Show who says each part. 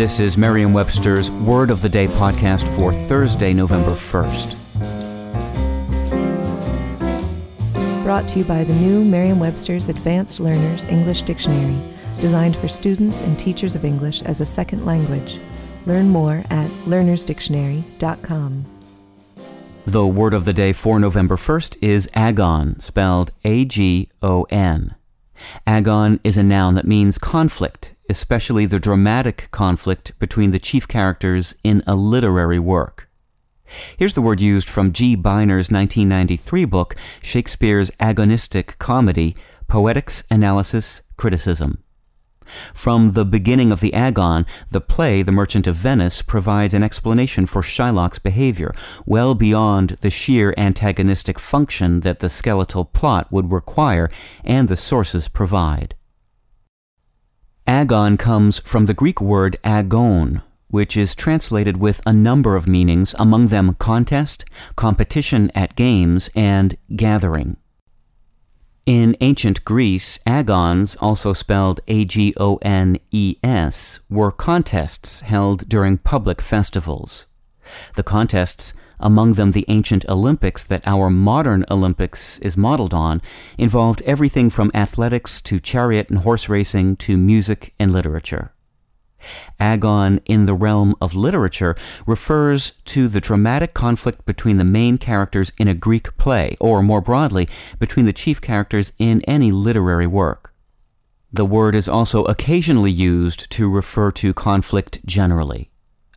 Speaker 1: This is Merriam Webster's Word of the Day podcast for Thursday, November 1st.
Speaker 2: Brought to you by the new Merriam Webster's Advanced Learners English Dictionary, designed for students and teachers of English as a second language. Learn more at learnersdictionary.com.
Speaker 1: The word of the day for November 1st is agon, spelled A G O N. Agon is a noun that means conflict, especially the dramatic conflict between the chief characters in a literary work. Here's the word used from G. Beiner's 1993 book, Shakespeare's agonistic comedy, Poetics, Analysis, Criticism. From the beginning of the Agon, the play The Merchant of Venice provides an explanation for Shylock's behavior, well beyond the sheer antagonistic function that the skeletal plot would require and the sources provide. Agon comes from the Greek word agon, which is translated with a number of meanings, among them contest, competition at games, and gathering. In ancient Greece, agons, also spelled A G O N E S, were contests held during public festivals. The contests, among them the ancient Olympics that our modern Olympics is modeled on, involved everything from athletics to chariot and horse racing to music and literature. Agon in the realm of literature refers to the dramatic conflict between the main characters in a Greek play, or more broadly, between the chief characters in any literary work. The word is also occasionally used to refer to conflict generally.